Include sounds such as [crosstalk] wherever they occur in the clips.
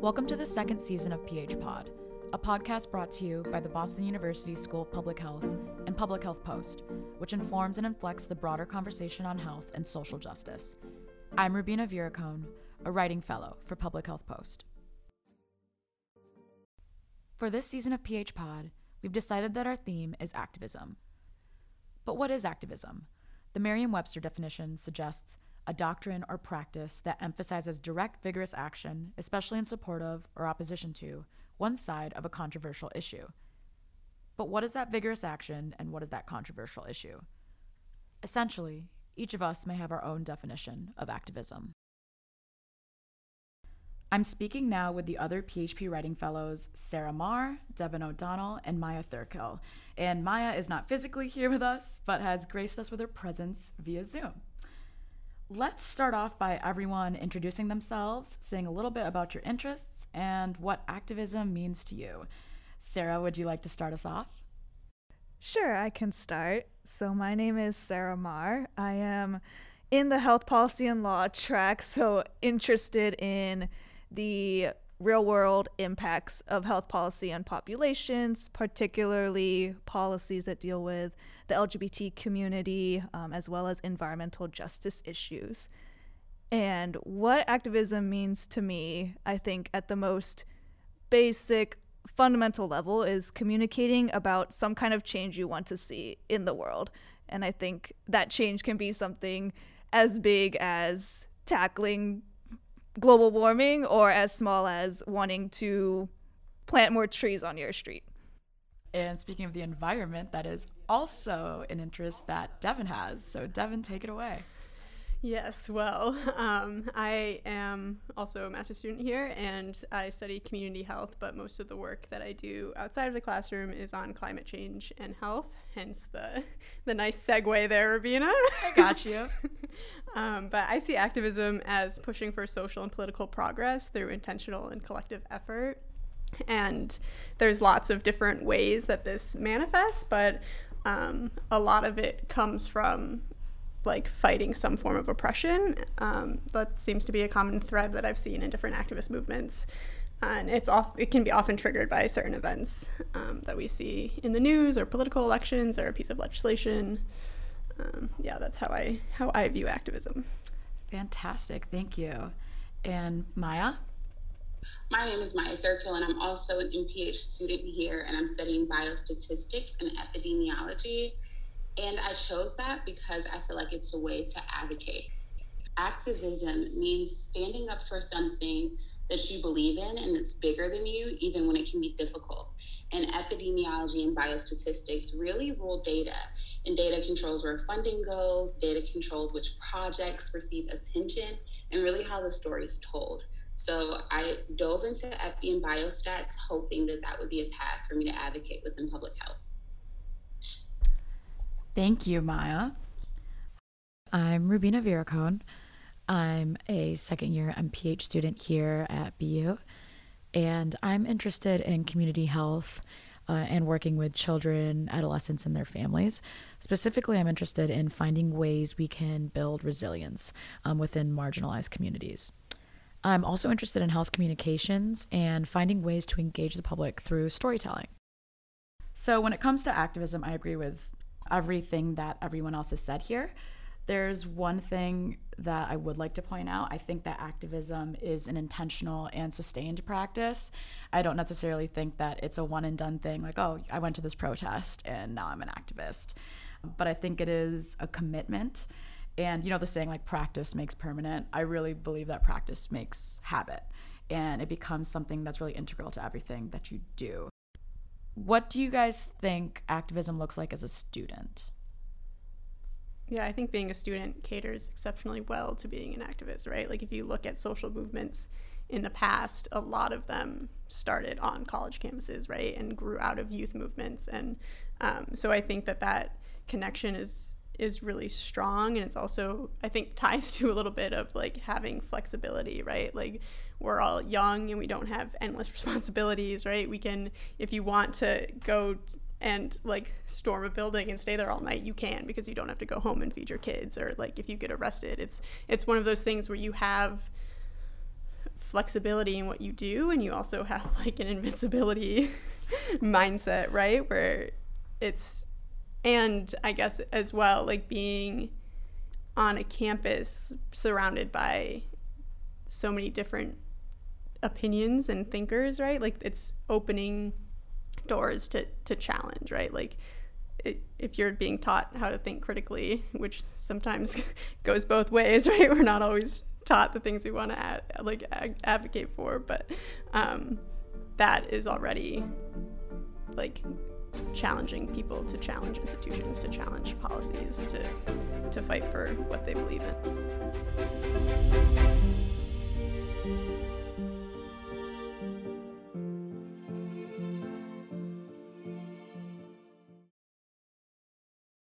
Welcome to the second season of PH Pod, a podcast brought to you by the Boston University School of Public Health and Public Health Post, which informs and inflects the broader conversation on health and social justice. I'm Rubina Viracone, a writing fellow for Public Health Post. For this season of PH Pod, we've decided that our theme is activism. But what is activism? The Merriam Webster definition suggests a doctrine or practice that emphasizes direct, vigorous action, especially in support of or opposition to one side of a controversial issue. But what is that vigorous action and what is that controversial issue? Essentially, each of us may have our own definition of activism. I'm speaking now with the other PHP Writing Fellows, Sarah Marr, Devin O'Donnell, and Maya Thurkill. And Maya is not physically here with us, but has graced us with her presence via Zoom. Let's start off by everyone introducing themselves, saying a little bit about your interests and what activism means to you. Sarah, would you like to start us off? Sure, I can start. So, my name is Sarah Marr. I am in the health policy and law track, so interested in the real world impacts of health policy on populations, particularly policies that deal with the LGBT community, um, as well as environmental justice issues. And what activism means to me, I think, at the most basic, fundamental level, is communicating about some kind of change you want to see in the world. And I think that change can be something as big as tackling global warming or as small as wanting to plant more trees on your street. And speaking of the environment, that is also an interest that Devin has. So, Devin, take it away. Yes, well, um, I am also a master's student here and I study community health, but most of the work that I do outside of the classroom is on climate change and health, hence the, [laughs] the nice segue there, Rabina. I got you. [laughs] um, but I see activism as pushing for social and political progress through intentional and collective effort. And there's lots of different ways that this manifests, but um, a lot of it comes from like fighting some form of oppression. Um, that seems to be a common thread that I've seen in different activist movements. And it's off, it can be often triggered by certain events um, that we see in the news or political elections or a piece of legislation. Um, yeah, that's how I how I view activism. Fantastic, thank you. And Maya? My name is Maya Thurkill, and I'm also an MPH student here, and I'm studying biostatistics and epidemiology. And I chose that because I feel like it's a way to advocate. Activism means standing up for something that you believe in and that's bigger than you, even when it can be difficult. And epidemiology and biostatistics really rule data, and data controls where funding goes, data controls which projects receive attention, and really how the story is told. So I dove into epi and biostats, hoping that that would be a path for me to advocate within public health. Thank you, Maya. I'm Rubina Viracone. I'm a second year MPH student here at BU, and I'm interested in community health uh, and working with children, adolescents, and their families. Specifically, I'm interested in finding ways we can build resilience um, within marginalized communities. I'm also interested in health communications and finding ways to engage the public through storytelling. So, when it comes to activism, I agree with everything that everyone else has said here. There's one thing that I would like to point out. I think that activism is an intentional and sustained practice. I don't necessarily think that it's a one and done thing, like, oh, I went to this protest and now I'm an activist. But I think it is a commitment. And you know, the saying like practice makes permanent. I really believe that practice makes habit and it becomes something that's really integral to everything that you do. What do you guys think activism looks like as a student? Yeah, I think being a student caters exceptionally well to being an activist, right? Like if you look at social movements in the past, a lot of them started on college campuses, right, and grew out of youth movements, and um, so I think that that connection is is really strong, and it's also I think ties [laughs] to a little bit of like having flexibility, right? Like we're all young and we don't have endless [laughs] responsibilities, right? We can, if you want to go and like storm a building and stay there all night you can because you don't have to go home and feed your kids or like if you get arrested it's it's one of those things where you have flexibility in what you do and you also have like an invincibility [laughs] mindset right where it's and i guess as well like being on a campus surrounded by so many different opinions and thinkers right? Like it's opening doors to to challenge right? Like it, if you're being taught how to think critically which sometimes [laughs] goes both ways [laughs] right? We're not always taught the things we want to ad, like advocate for, but um, that is already like challenging people to challenge institutions, to challenge policies, to to fight for what they believe in.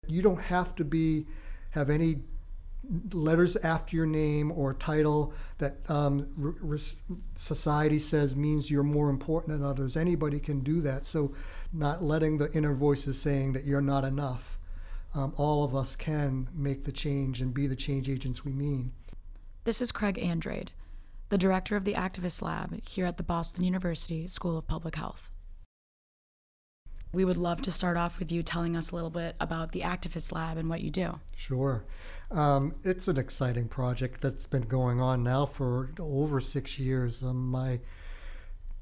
You don't have to be have any letters after your name or title that um, re- society says means you're more important than others. Anybody can do that. So, not letting the inner voices saying that you're not enough. Um, all of us can make the change and be the change agents we mean. This is Craig Andrade, the director of the Activist Lab here at the Boston University School of Public Health. We would love to start off with you telling us a little bit about the Activist Lab and what you do. Sure. Um, it's an exciting project that's been going on now for over six years. Um, my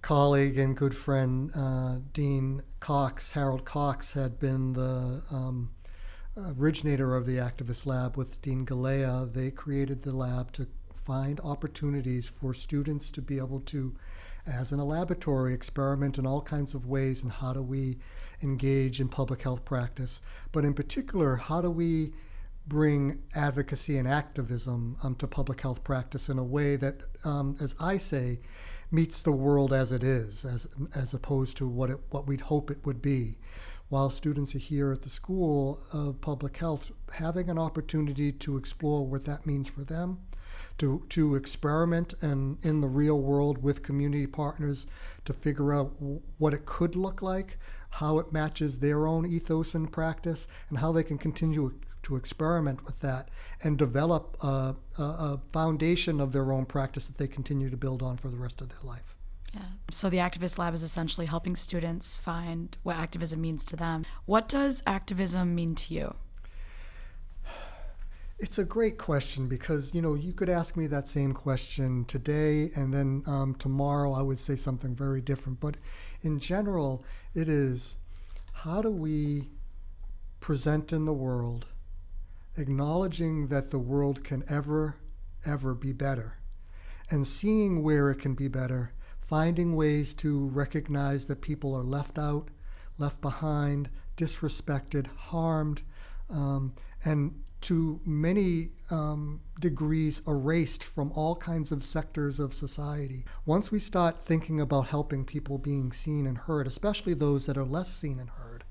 colleague and good friend uh, Dean Cox, Harold Cox, had been the um, originator of the Activist Lab with Dean Galea. They created the lab to find opportunities for students to be able to, as in a laboratory, experiment in all kinds of ways and how do we engage in public health practice. But in particular, how do we bring advocacy and activism um, to public health practice in a way that, um, as I say, meets the world as it is, as, as opposed to what, it, what we'd hope it would be. While students are here at the School of Public Health, having an opportunity to explore what that means for them, to, to experiment and in the real world with community partners to figure out what it could look like, how it matches their own ethos and practice, and how they can continue to experiment with that and develop a, a, a foundation of their own practice that they continue to build on for the rest of their life. Yeah. So the Activist Lab is essentially helping students find what activism means to them. What does activism mean to you? It's a great question because you know you could ask me that same question today, and then um, tomorrow I would say something very different. But in general, it is how do we present in the world acknowledging that the world can ever, ever be better, and seeing where it can be better, finding ways to recognize that people are left out, left behind, disrespected, harmed, um, and to many um, degrees erased from all kinds of sectors of society. Once we start thinking about helping people being seen and heard, especially those that are less seen and heard,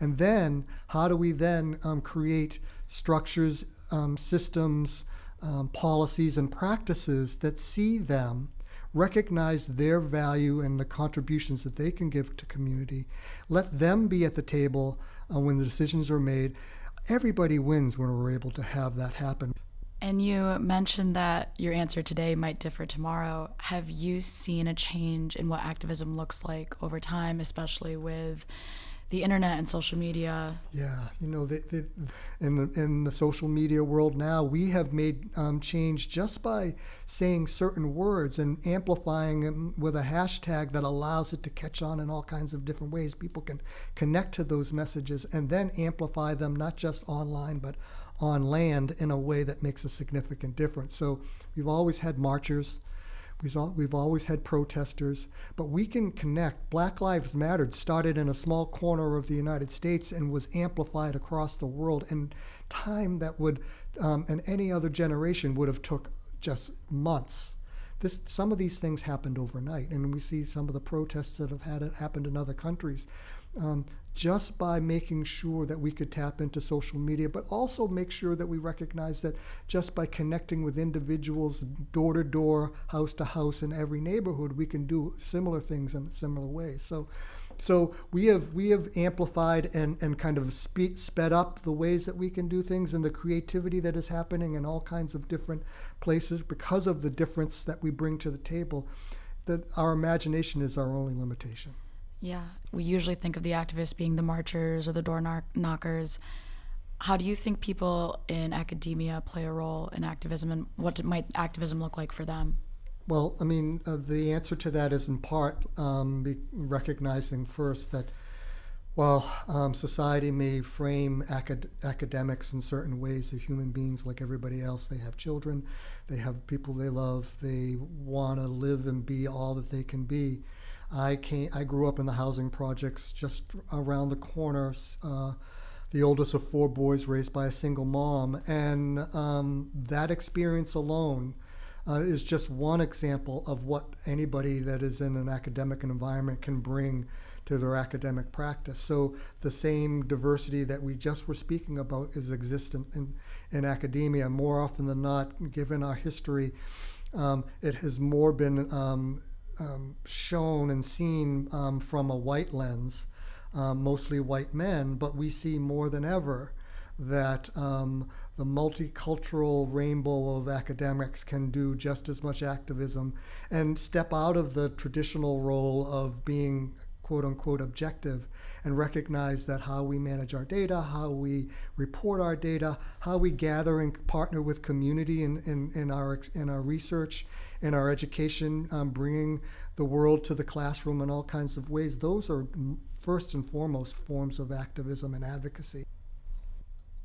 and then how do we then um, create structures, um, systems, um, policies, and practices that see them, recognize their value and the contributions that they can give to community, let them be at the table uh, when the decisions are made. Everybody wins when we're able to have that happen. And you mentioned that your answer today might differ tomorrow. Have you seen a change in what activism looks like over time, especially with the internet and social media. Yeah, you know, the, the, in the, in the social media world now, we have made um, change just by saying certain words and amplifying them with a hashtag that allows it to catch on in all kinds of different ways. People can connect to those messages and then amplify them not just online but on land in a way that makes a significant difference. So we've always had marchers. We've, always had protesters, but we can connect. Black Lives Matter started in a small corner of the United States and was amplified across the world in time that would, um, in any other generation, would have took just months. This, some of these things happened overnight, and we see some of the protests that have had it happened in other countries um, just by making sure that we could tap into social media, but also make sure that we recognize that just by connecting with individuals door to door, house to house in every neighborhood, we can do similar things in similar ways. So So we have we have amplified and, and kind of speed, sped up the ways that we can do things and the creativity that is happening in all kinds of different places because of the difference that we bring to the table. That our imagination is our only limitation. Yeah, we usually think of the activists being the marchers or the door knockers. How do you think people in academia play a role in activism, and what might activism look like for them? Well, I mean, uh, the answer to that is in part um, recognizing first that while um, society may frame acad- academics in certain ways, they're human beings like everybody else. They have children, they have people they love, they want to live and be all that they can be. I came, I grew up in the housing projects just around the corner. Uh, the oldest of four boys raised by a single mom, and um, that experience alone uh, is just one example of what anybody that is in an academic environment can bring to their academic practice. So the same diversity that we just were speaking about is existent in, in academia. More often than not, given our history, um, it has more been um, um, shown and seen um, from a white lens, um, mostly white men, but we see more than ever that um, the multicultural rainbow of academics can do just as much activism and step out of the traditional role of being quote unquote objective and recognize that how we manage our data, how we report our data, how we gather and partner with community in, in, in our, in our research, in our education, um, bringing the world to the classroom in all kinds of ways, those are first and foremost forms of activism and advocacy.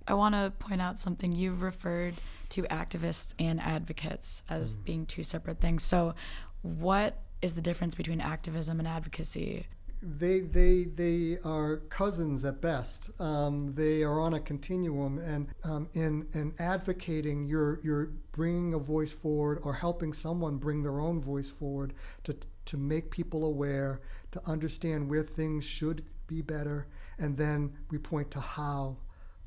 I want to point out something. You've referred to activists and advocates as mm. being two separate things. So, what is the difference between activism and advocacy? They they they are cousins at best. Um, they are on a continuum, and um, in in advocating, you're you're bringing a voice forward or helping someone bring their own voice forward to to make people aware, to understand where things should be better, and then we point to how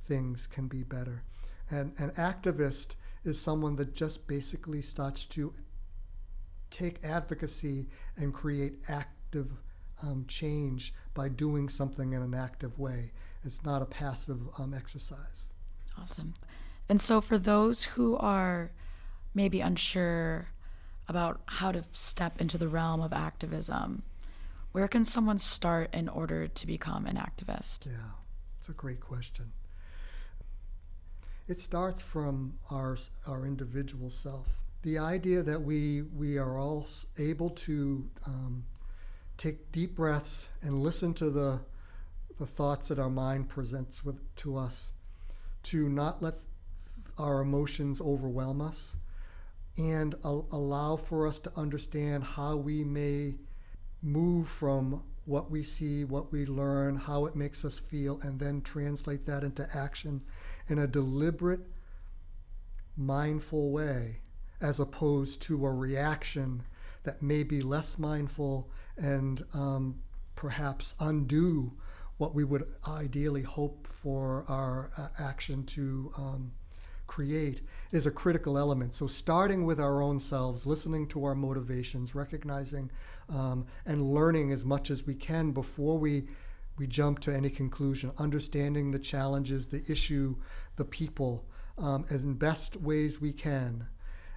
things can be better. And an activist is someone that just basically starts to take advocacy and create active um, change by doing something in an active way. It's not a passive um, exercise. Awesome. And so, for those who are maybe unsure about how to step into the realm of activism, where can someone start in order to become an activist? Yeah, it's a great question. It starts from our, our individual self. The idea that we, we are all able to um, take deep breaths and listen to the, the thoughts that our mind presents with, to us, to not let our emotions overwhelm us, and al- allow for us to understand how we may move from what we see, what we learn, how it makes us feel, and then translate that into action in a deliberate, mindful way, as opposed to a reaction that may be less mindful and um, perhaps undo what we would ideally hope for our uh, action to um, create is a critical element. So, starting with our own selves, listening to our motivations, recognizing um, and learning as much as we can before we we jump to any conclusion, understanding the challenges, the issue, the people, um, as in best ways we can.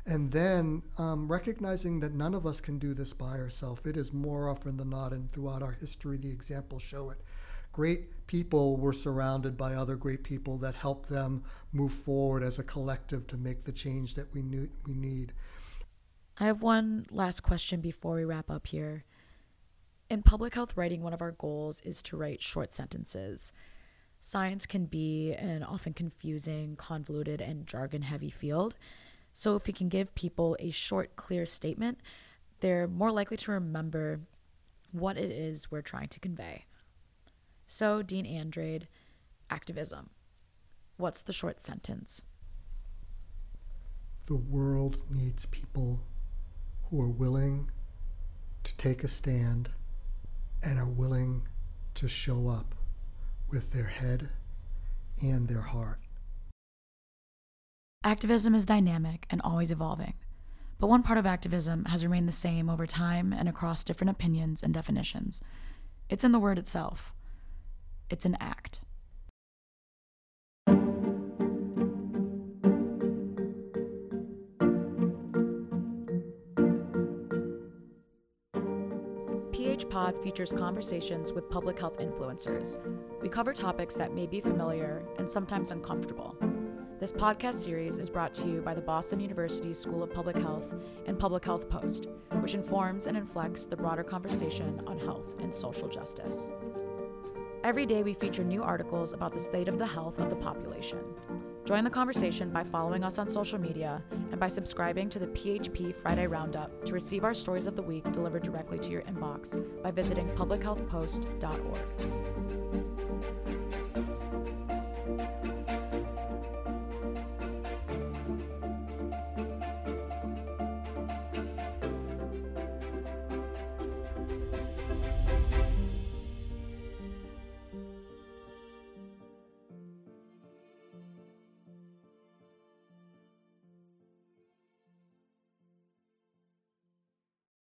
And then um, recognizing that none of us can do this by ourselves. It is more often than not, and throughout our history, the examples show it great people were surrounded by other great people that helped them move forward as a collective to make the change that we knew we need. I have one last question before we wrap up here. In public health writing, one of our goals is to write short sentences. Science can be an often confusing, convoluted, and jargon heavy field. So, if we can give people a short, clear statement, they're more likely to remember what it is we're trying to convey. So, Dean Andrade, activism. What's the short sentence? The world needs people who are willing to take a stand and are willing to show up with their head and their heart. Activism is dynamic and always evolving, but one part of activism has remained the same over time and across different opinions and definitions. It's in the word itself. It's an act. PH Pod features conversations with public health influencers. We cover topics that may be familiar and sometimes uncomfortable. This podcast series is brought to you by the Boston University School of Public Health and Public Health Post, which informs and inflects the broader conversation on health and social justice. Every day, we feature new articles about the state of the health of the population. Join the conversation by following us on social media and by subscribing to the PHP Friday Roundup to receive our stories of the week delivered directly to your inbox by visiting publichealthpost.org.